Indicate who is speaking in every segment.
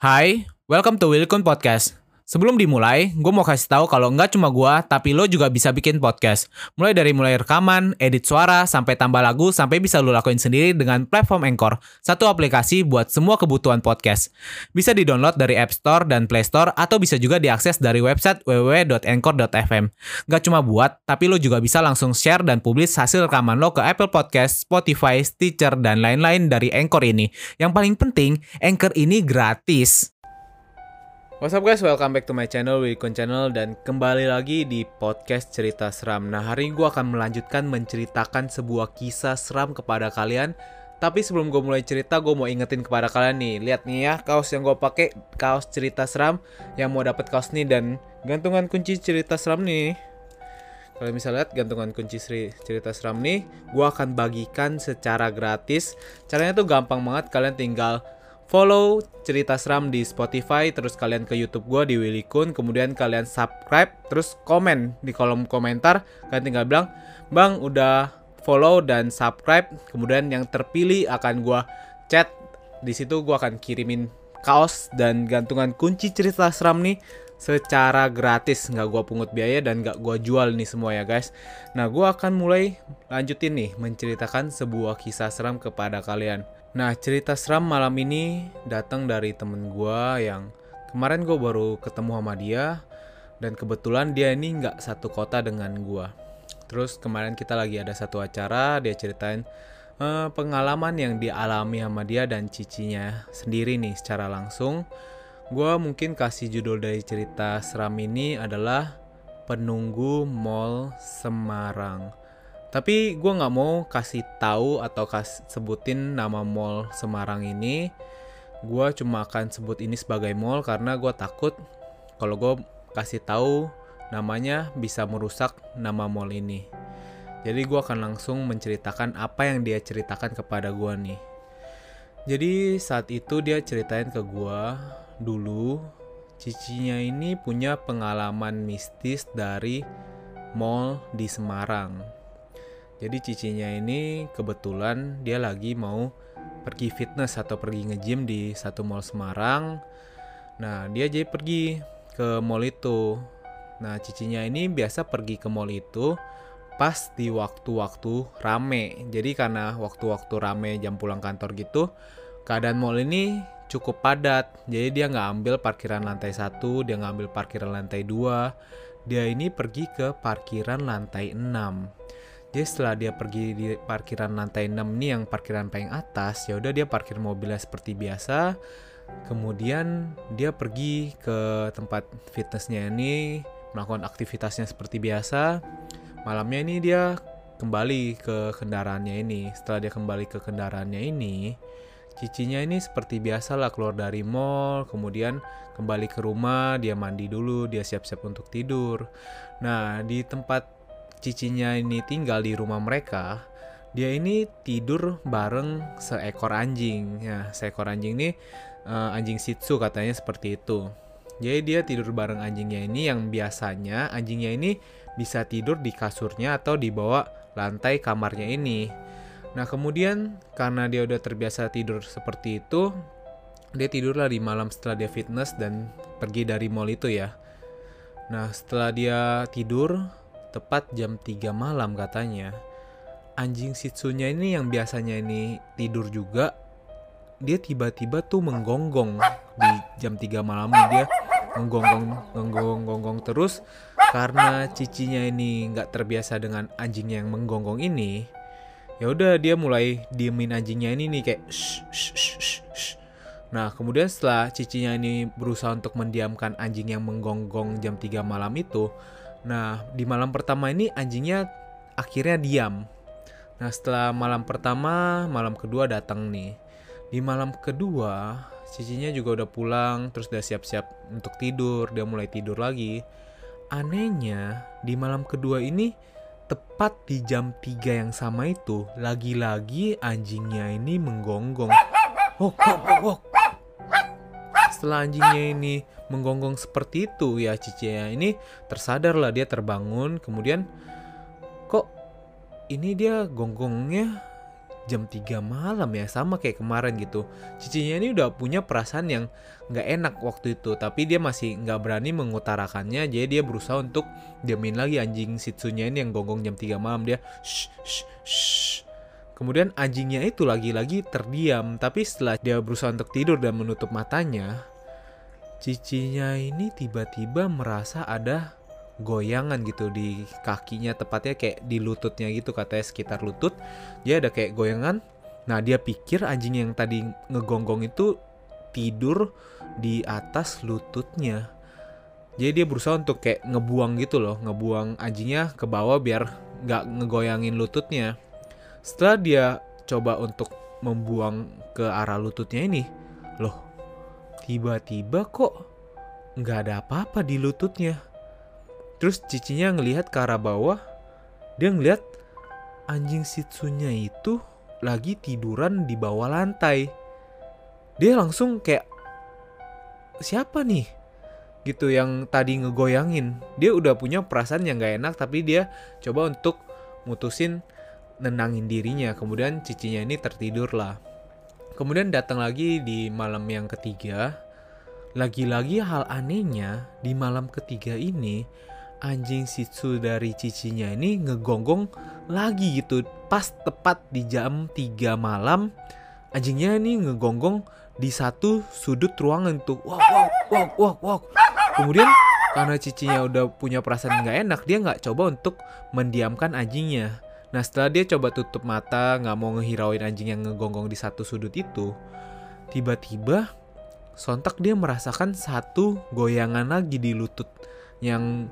Speaker 1: Hai, welcome to Wilkun Podcast. Sebelum dimulai, gue mau kasih tahu kalau nggak cuma gue, tapi lo juga bisa bikin podcast. Mulai dari mulai rekaman, edit suara, sampai tambah lagu, sampai bisa lo lakuin sendiri dengan platform Anchor. Satu aplikasi buat semua kebutuhan podcast. Bisa di-download dari App Store dan Play Store, atau bisa juga diakses dari website www.anchor.fm. Nggak cuma buat, tapi lo juga bisa langsung share dan publish hasil rekaman lo ke Apple Podcast, Spotify, Stitcher, dan lain-lain dari Anchor ini. Yang paling penting, Anchor ini gratis. What's up guys, welcome back to my channel, Wikun Channel. Dan kembali lagi di podcast cerita seram. Nah hari ini gue akan melanjutkan menceritakan sebuah kisah seram kepada kalian. Tapi sebelum gue mulai cerita, gue mau ingetin kepada kalian nih. Lihat nih ya, kaos yang gue pakai kaos cerita seram Yang mau dapet kaos nih dan gantungan kunci cerita seram nih. Kalian bisa lihat gantungan kunci cerita seram nih. Gue akan bagikan secara gratis. Caranya tuh gampang banget, kalian tinggal follow cerita seram di Spotify, terus kalian ke YouTube gue di Willy Kun, kemudian kalian subscribe, terus komen di kolom komentar, kalian tinggal bilang, bang udah follow dan subscribe, kemudian yang terpilih akan gue chat, di situ gue akan kirimin kaos dan gantungan kunci cerita seram nih secara gratis. Nggak gue pungut biaya dan nggak gue jual nih semua ya guys. Nah gue akan mulai lanjutin nih menceritakan sebuah kisah seram kepada kalian Nah, cerita seram malam ini datang dari temen gue yang kemarin gue baru ketemu sama dia dan kebetulan dia ini nggak satu kota dengan gue. Terus kemarin kita lagi ada satu acara, dia ceritain uh, pengalaman yang dialami sama dia dan cicinya sendiri nih secara langsung. Gue mungkin kasih judul dari cerita seram ini adalah Penunggu Mall Semarang. Tapi gue nggak mau kasih tahu atau kas sebutin nama mall Semarang ini. Gue cuma akan sebut ini sebagai mall karena gue takut kalau gue kasih tahu namanya bisa merusak nama mall ini. Jadi gue akan langsung menceritakan apa yang dia ceritakan kepada gue nih. Jadi saat itu dia ceritain ke gue dulu cicinya ini punya pengalaman mistis dari mall di Semarang jadi cicinya ini kebetulan dia lagi mau pergi fitness atau pergi nge-gym di satu mall Semarang. Nah, dia jadi pergi ke mall itu. Nah, cicinya ini biasa pergi ke mall itu pas di waktu-waktu rame. Jadi karena waktu-waktu rame jam pulang kantor gitu, keadaan mall ini cukup padat. Jadi dia nggak ambil parkiran lantai satu, dia ngambil parkiran lantai dua. Dia ini pergi ke parkiran lantai 6 jadi setelah dia pergi di parkiran lantai 6 nih yang parkiran paling atas, ya udah dia parkir mobilnya seperti biasa. Kemudian dia pergi ke tempat fitnessnya ini, melakukan aktivitasnya seperti biasa. Malamnya ini dia kembali ke kendaraannya ini. Setelah dia kembali ke kendaraannya ini, cicinya ini seperti biasa lah keluar dari mall, kemudian kembali ke rumah, dia mandi dulu, dia siap-siap untuk tidur. Nah, di tempat cicinya ini tinggal di rumah mereka, dia ini tidur bareng seekor anjing. Ya, seekor anjing ini uh, anjing Shih Tzu katanya seperti itu. Jadi dia tidur bareng anjingnya ini yang biasanya anjingnya ini bisa tidur di kasurnya atau di bawah lantai kamarnya ini. Nah kemudian karena dia udah terbiasa tidur seperti itu, dia tidurlah di malam setelah dia fitness dan pergi dari mall itu ya. Nah setelah dia tidur, tepat jam 3 malam katanya anjing Shih Tzu-nya ini yang biasanya ini tidur juga dia tiba-tiba tuh menggonggong di jam 3 malam dia menggonggong menggonggong gonggong terus karena cicinya ini nggak terbiasa dengan anjingnya yang menggonggong ini ya udah dia mulai diemin anjingnya ini nih kayak shh, shh, shh, shh, shh. Nah kemudian setelah cicinya ini berusaha untuk mendiamkan anjing yang menggonggong jam 3 malam itu Nah, di malam pertama ini anjingnya akhirnya diam. Nah, setelah malam pertama, malam kedua datang nih. Di malam kedua, cicinya juga udah pulang, terus udah siap-siap untuk tidur, dia mulai tidur lagi. Anehnya, di malam kedua ini tepat di jam 3 yang sama itu, lagi-lagi anjingnya ini menggonggong. Oh, oh, oh, oh. Setelah anjingnya ini menggonggong seperti itu ya cicinya ini tersadar lah dia terbangun kemudian kok ini dia gonggongnya jam 3 malam ya? Sama kayak kemarin gitu. Cicinya ini udah punya perasaan yang nggak enak waktu itu tapi dia masih nggak berani mengutarakannya. Jadi dia berusaha untuk diamin lagi anjing sitsunya ini yang gonggong jam 3 malam. Dia shh, shh, shh. kemudian anjingnya itu lagi-lagi terdiam tapi setelah dia berusaha untuk tidur dan menutup matanya cicinya ini tiba-tiba merasa ada goyangan gitu di kakinya tepatnya kayak di lututnya gitu katanya sekitar lutut. Dia ada kayak goyangan. Nah dia pikir anjing yang tadi ngegonggong itu tidur di atas lututnya. Jadi dia berusaha untuk kayak ngebuang gitu loh ngebuang anjingnya ke bawah biar nggak ngegoyangin lututnya. Setelah dia coba untuk membuang ke arah lututnya ini loh tiba-tiba kok nggak ada apa-apa di lututnya Terus cicinya ngelihat ke arah bawah, dia ngelihat anjing sitsunya itu lagi tiduran di bawah lantai. Dia langsung kayak siapa nih? Gitu yang tadi ngegoyangin. Dia udah punya perasaan yang gak enak tapi dia coba untuk mutusin nenangin dirinya. Kemudian cicinya ini tertidur lah. Kemudian datang lagi di malam yang ketiga. Lagi-lagi hal anehnya di malam ketiga ini anjing Shih dari cicinya ini ngegonggong lagi gitu. Pas tepat di jam 3 malam anjingnya ini ngegonggong di satu sudut ruangan tuh. Wow wow wow wow wow kemudian karena cicinya udah punya perasaan nggak enak dia nggak coba untuk mendiamkan anjingnya nah setelah dia coba tutup mata nggak mau ngehirauin anjing yang ngegonggong di satu sudut itu tiba-tiba sontak dia merasakan satu goyangan lagi di lutut yang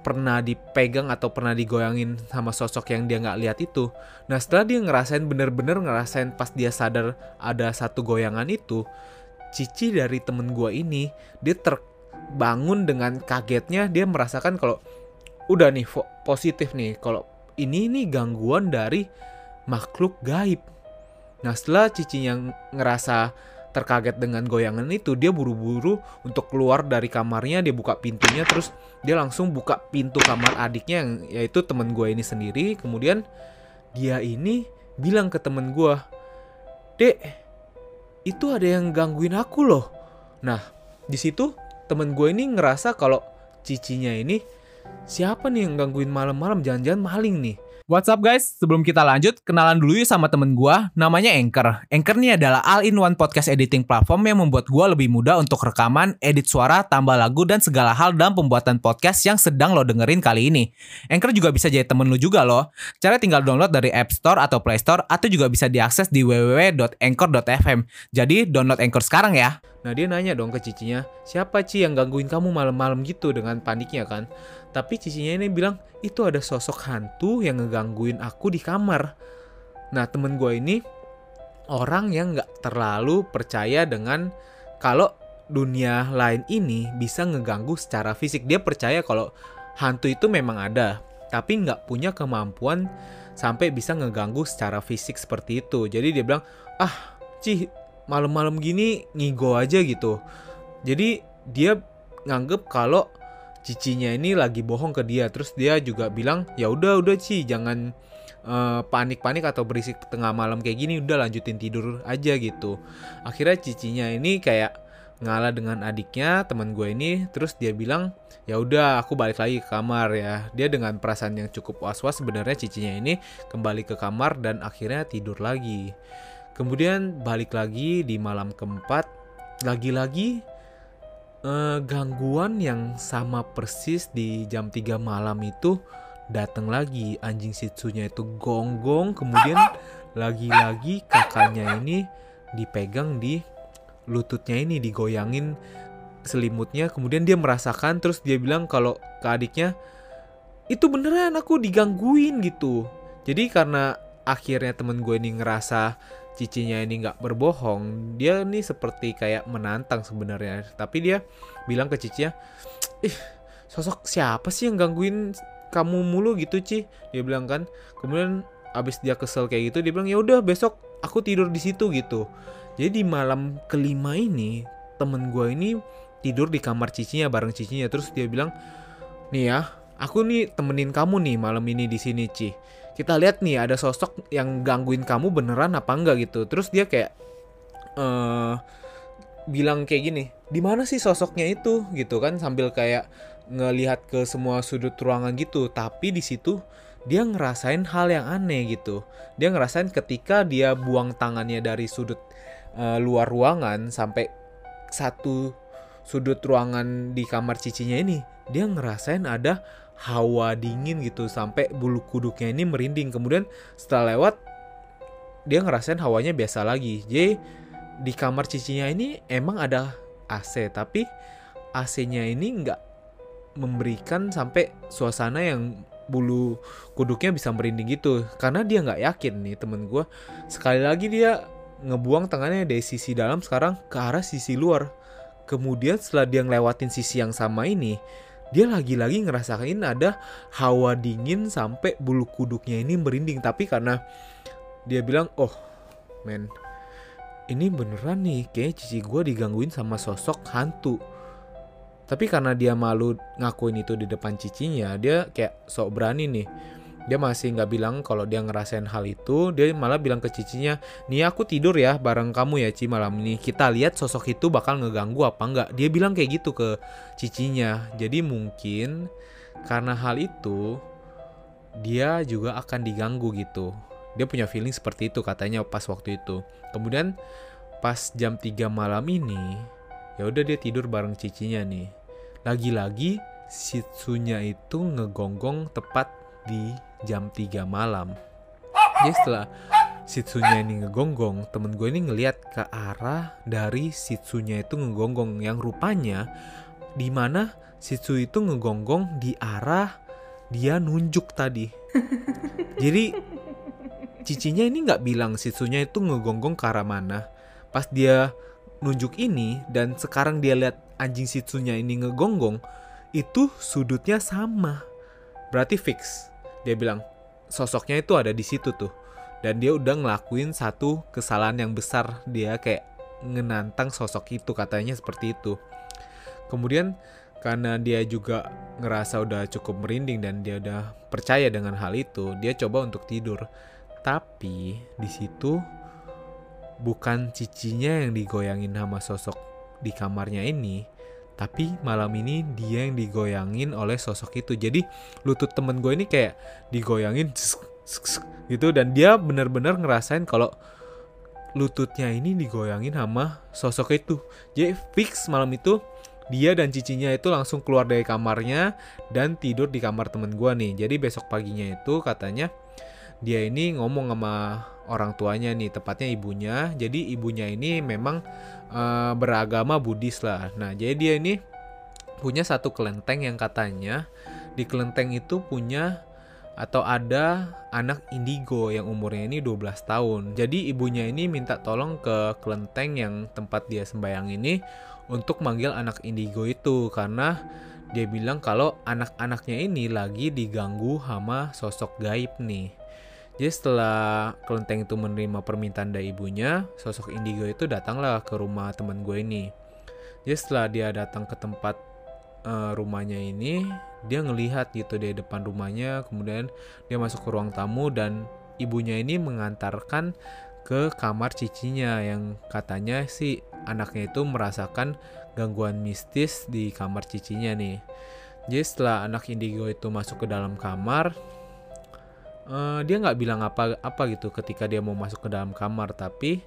Speaker 1: pernah dipegang atau pernah digoyangin sama sosok yang dia nggak lihat itu. Nah setelah dia ngerasain bener-bener ngerasain pas dia sadar ada satu goyangan itu, Cici dari temen gue ini dia terbangun dengan kagetnya dia merasakan kalau udah nih positif nih kalau ini nih gangguan dari makhluk gaib. Nah setelah Cici yang ngerasa terkaget dengan goyangan itu dia buru-buru untuk keluar dari kamarnya dia buka pintunya terus dia langsung buka pintu kamar adiknya yang yaitu temen gue ini sendiri kemudian dia ini bilang ke temen gue dek itu ada yang gangguin aku loh nah di situ temen gue ini ngerasa kalau cicinya ini siapa nih yang gangguin malam-malam jangan-jangan maling nih
Speaker 2: What's up guys? Sebelum kita lanjut, kenalan dulu yuk sama temen gue, namanya Anchor. Anchor ini adalah all-in-one podcast editing platform yang membuat gue lebih mudah untuk rekaman, edit suara, tambah lagu, dan segala hal dalam pembuatan podcast yang sedang lo dengerin kali ini. Anchor juga bisa jadi temen lo juga loh. Cara tinggal download dari App Store atau Play Store, atau juga bisa diakses di www.anchor.fm. Jadi download Anchor sekarang ya.
Speaker 1: Nah dia nanya dong ke cicinya, siapa Ci yang gangguin kamu malam-malam gitu dengan paniknya kan? Tapi cicinya ini bilang, itu ada sosok hantu yang ngegangguin aku di kamar. Nah temen gue ini orang yang gak terlalu percaya dengan kalau dunia lain ini bisa ngeganggu secara fisik. Dia percaya kalau hantu itu memang ada, tapi nggak punya kemampuan sampai bisa ngeganggu secara fisik seperti itu. Jadi dia bilang, ah, Ci, malam-malam gini ngigo aja gitu. Jadi dia nganggep kalau cicinya ini lagi bohong ke dia terus dia juga bilang ya udah udah sih jangan panik panik-panik atau berisik tengah malam kayak gini udah lanjutin tidur aja gitu. Akhirnya cicinya ini kayak ngalah dengan adiknya teman gue ini terus dia bilang ya udah aku balik lagi ke kamar ya. Dia dengan perasaan yang cukup was-was sebenarnya cicinya ini kembali ke kamar dan akhirnya tidur lagi. Kemudian balik lagi di malam keempat lagi-lagi uh, gangguan yang sama persis di jam 3 malam itu datang lagi. Anjing sitsunya itu gonggong kemudian lagi-lagi kakaknya ini dipegang di lututnya ini digoyangin selimutnya. Kemudian dia merasakan terus dia bilang kalau ke adiknya itu beneran aku digangguin gitu. Jadi karena akhirnya temen gue ini ngerasa cicinya ini nggak berbohong, dia nih seperti kayak menantang sebenarnya. Tapi dia bilang ke cicinya, ih sosok siapa sih yang gangguin kamu mulu gitu Ci? Dia bilang kan. Kemudian abis dia kesel kayak gitu, dia bilang ya udah besok aku tidur di situ gitu. Jadi di malam kelima ini temen gue ini tidur di kamar cicinya bareng cicinya terus dia bilang nih ya aku nih temenin kamu nih malam ini di sini Ci kita lihat nih ada sosok yang gangguin kamu beneran apa enggak gitu. Terus dia kayak uh, bilang kayak gini di mana sih sosoknya itu? gitu kan sambil kayak ngelihat ke semua sudut ruangan gitu. Tapi di situ dia ngerasain hal yang aneh gitu. Dia ngerasain ketika dia buang tangannya dari sudut uh, luar ruangan sampai satu sudut ruangan di kamar cicinya ini dia ngerasain ada hawa dingin gitu sampai bulu kuduknya ini merinding. Kemudian setelah lewat dia ngerasain hawanya biasa lagi. Jadi di kamar cicinya ini emang ada AC tapi AC-nya ini nggak memberikan sampai suasana yang bulu kuduknya bisa merinding gitu. Karena dia nggak yakin nih temen gue sekali lagi dia ngebuang tangannya dari sisi dalam sekarang ke arah sisi luar. Kemudian setelah dia ngelewatin sisi yang sama ini dia lagi-lagi ngerasain ada hawa dingin sampai bulu kuduknya ini merinding. Tapi karena dia bilang oh men ini beneran nih kayak cici gue digangguin sama sosok hantu. Tapi karena dia malu ngakuin itu di depan cicinya dia kayak sok berani nih dia masih nggak bilang kalau dia ngerasain hal itu dia malah bilang ke cicinya nih aku tidur ya bareng kamu ya Ci malam ini. Kita lihat sosok itu bakal ngeganggu apa enggak dia bilang kayak gitu ke cicinya. Jadi mungkin karena hal itu dia juga akan diganggu gitu. Dia punya feeling seperti itu katanya pas waktu itu. Kemudian pas jam 3 malam ini ya udah dia tidur bareng cicinya nih. Lagi-lagi Shitsunya itu ngegonggong tepat di jam 3 malam. Jadi setelah Shitsunya ini ngegonggong, temen gue ini ngeliat ke arah dari Shitsunya itu ngegonggong yang rupanya di mana Shitsu itu ngegonggong di arah dia nunjuk tadi. Jadi cicinya ini nggak bilang Shitsunya itu ngegonggong ke arah mana. Pas dia nunjuk ini dan sekarang dia lihat anjing Shitsunya ini ngegonggong, itu sudutnya sama. Berarti fix. Dia bilang, sosoknya itu ada di situ tuh. Dan dia udah ngelakuin satu kesalahan yang besar. Dia kayak ngenantang sosok itu katanya seperti itu. Kemudian karena dia juga ngerasa udah cukup merinding dan dia udah percaya dengan hal itu dia coba untuk tidur. Tapi di situ bukan cicinya yang digoyangin sama sosok di kamarnya ini tapi malam ini dia yang digoyangin oleh sosok itu. Jadi lutut temen gue ini kayak digoyangin gitu. Dan dia benar-benar ngerasain kalau lututnya ini digoyangin sama sosok itu. Jadi fix malam itu dia dan cicinya itu langsung keluar dari kamarnya dan tidur di kamar temen gue nih. Jadi besok paginya itu katanya dia ini ngomong sama orang tuanya nih tepatnya ibunya jadi ibunya ini memang uh, beragama Buddhis lah. Nah, jadi dia ini punya satu kelenteng yang katanya di kelenteng itu punya atau ada anak indigo yang umurnya ini 12 tahun. Jadi ibunya ini minta tolong ke kelenteng yang tempat dia sembayang ini untuk manggil anak indigo itu karena dia bilang kalau anak-anaknya ini lagi diganggu sama sosok gaib nih. Jadi setelah kelenteng itu menerima permintaan dari ibunya, sosok indigo itu datanglah ke rumah teman gue ini. Jadi setelah dia datang ke tempat uh, rumahnya ini, dia ngelihat gitu di depan rumahnya, kemudian dia masuk ke ruang tamu dan ibunya ini mengantarkan ke kamar cicinya yang katanya sih anaknya itu merasakan gangguan mistis di kamar cicinya nih. Jadi setelah anak indigo itu masuk ke dalam kamar, uh, dia nggak bilang apa apa gitu ketika dia mau masuk ke dalam kamar tapi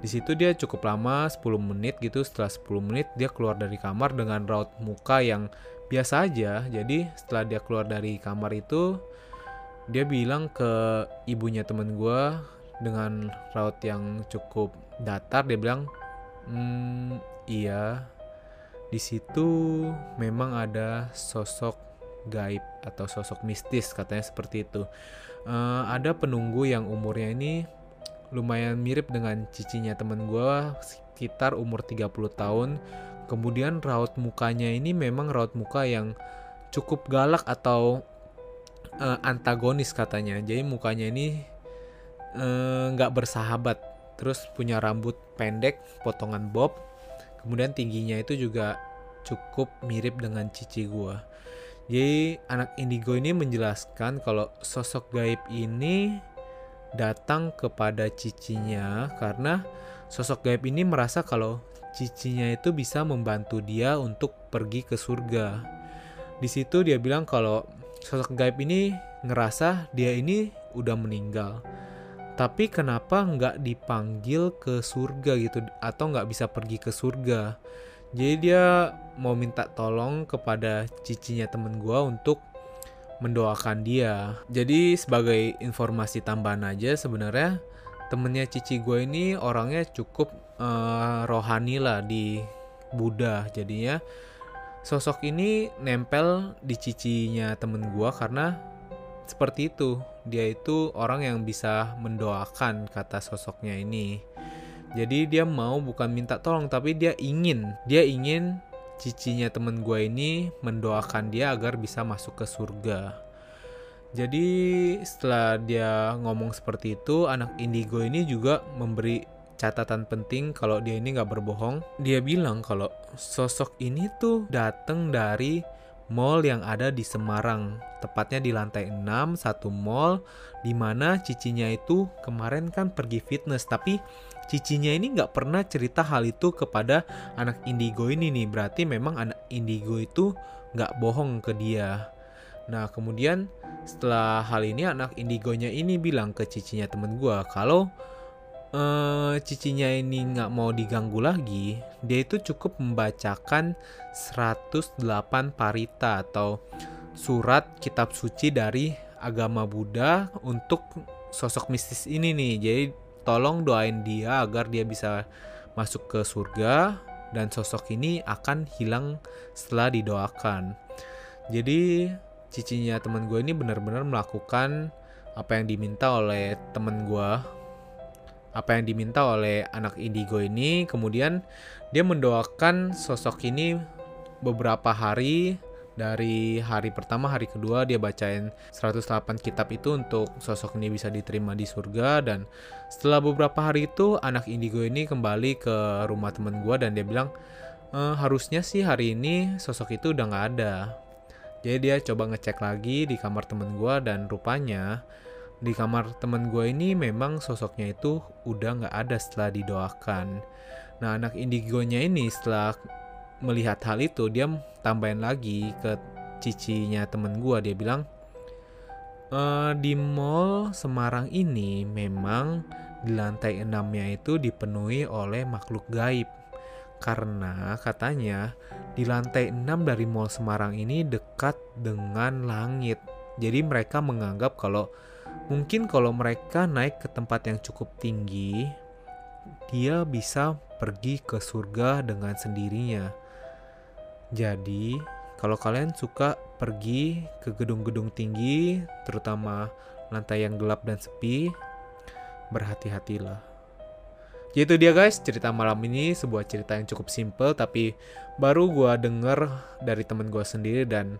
Speaker 1: di situ dia cukup lama 10 menit gitu. Setelah 10 menit dia keluar dari kamar dengan raut muka yang biasa aja. Jadi setelah dia keluar dari kamar itu dia bilang ke ibunya temen gue dengan raut yang cukup datar dia bilang hmm, iya di situ memang ada sosok gaib atau sosok mistis katanya seperti itu. Uh, ada penunggu yang umurnya ini lumayan mirip dengan cicinya temen gue sekitar umur 30 tahun. Kemudian raut mukanya ini memang raut muka yang cukup galak atau uh, antagonis katanya. Jadi mukanya ini eh, nggak uh, bersahabat. Terus punya rambut pendek potongan bob. Kemudian tingginya itu juga cukup mirip dengan cici gue
Speaker 2: Jadi anak indigo ini menjelaskan kalau sosok gaib ini datang kepada cicinya karena sosok gaib ini merasa kalau cicinya itu bisa membantu dia untuk pergi ke surga. Di situ dia bilang kalau sosok gaib ini ngerasa dia ini udah meninggal. Tapi kenapa nggak dipanggil ke surga gitu atau nggak bisa pergi ke surga? Jadi dia mau minta tolong kepada cicinya temen gua untuk mendoakan dia. Jadi sebagai informasi tambahan aja sebenarnya temennya cici gue ini orangnya cukup uh, rohani lah di Buddha. Jadinya sosok ini nempel di cicinya temen gue karena seperti itu. Dia itu orang yang bisa mendoakan kata sosoknya ini. Jadi dia mau bukan minta tolong tapi dia ingin, dia ingin cicinya temen gue ini mendoakan dia agar bisa masuk ke surga. Jadi setelah dia ngomong seperti itu, anak indigo ini juga memberi catatan penting kalau dia ini nggak berbohong. Dia bilang kalau sosok ini tuh datang dari mall yang ada di Semarang, tepatnya di lantai 6, satu mall di mana cicinya itu kemarin kan pergi fitness, tapi cicinya ini nggak pernah cerita hal itu kepada anak indigo ini nih. Berarti memang anak indigo itu nggak bohong ke dia. Nah kemudian setelah hal ini anak indigonya ini bilang ke cicinya temen gue kalau uh, cicinya ini nggak mau diganggu lagi dia itu cukup membacakan 108 parita atau surat kitab suci dari agama Buddha untuk sosok mistis ini nih jadi tolong doain dia agar dia bisa masuk ke surga dan sosok ini akan hilang setelah didoakan. Jadi cicinya teman gue ini benar-benar melakukan apa yang diminta oleh teman gue apa yang diminta oleh anak indigo ini. Kemudian dia mendoakan sosok ini beberapa hari. Dari hari pertama hari kedua dia bacain 108 kitab itu untuk sosok ini bisa diterima di surga. Dan setelah beberapa hari itu anak indigo ini kembali ke rumah temen gue dan dia bilang e, harusnya sih hari ini sosok itu udah nggak ada. Jadi dia coba ngecek lagi di kamar temen gue dan rupanya di kamar temen gue ini memang sosoknya itu udah nggak ada setelah didoakan. Nah anak indigonya ini setelah melihat hal itu dia tambahin lagi ke cicinya temen gue dia bilang e, di mall Semarang ini memang di lantai enamnya itu dipenuhi oleh makhluk gaib. Karena katanya di lantai 6 dari mall Semarang ini dekat dengan langit. Jadi mereka menganggap kalau mungkin kalau mereka naik ke tempat yang cukup tinggi dia bisa pergi ke surga dengan sendirinya jadi, kalau kalian suka pergi ke gedung-gedung tinggi, terutama lantai yang gelap dan sepi, berhati-hatilah. Itu dia guys, cerita malam ini sebuah cerita yang cukup simple tapi baru gue denger dari temen gue sendiri dan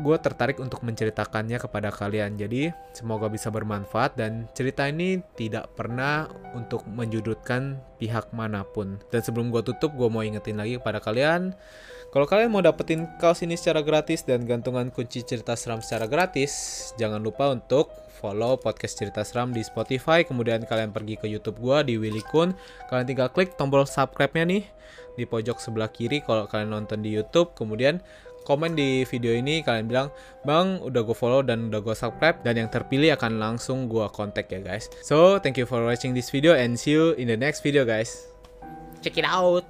Speaker 2: gue tertarik untuk menceritakannya kepada kalian. Jadi semoga bisa bermanfaat dan cerita ini tidak pernah untuk menjudutkan pihak mana pun. Dan sebelum gue tutup, gue mau ingetin lagi kepada kalian. Kalau kalian mau dapetin kaos ini secara gratis dan gantungan kunci cerita seram secara gratis, jangan lupa untuk follow podcast cerita seram di Spotify. Kemudian kalian pergi ke YouTube gue di Willy Kun. Kalian tinggal klik tombol subscribe-nya nih di pojok sebelah kiri kalau kalian nonton di YouTube. Kemudian komen di video ini kalian bilang bang udah gue follow dan udah gue subscribe dan yang terpilih akan langsung gue kontak ya guys. So thank you for watching this video and see you in the next video guys. Check it out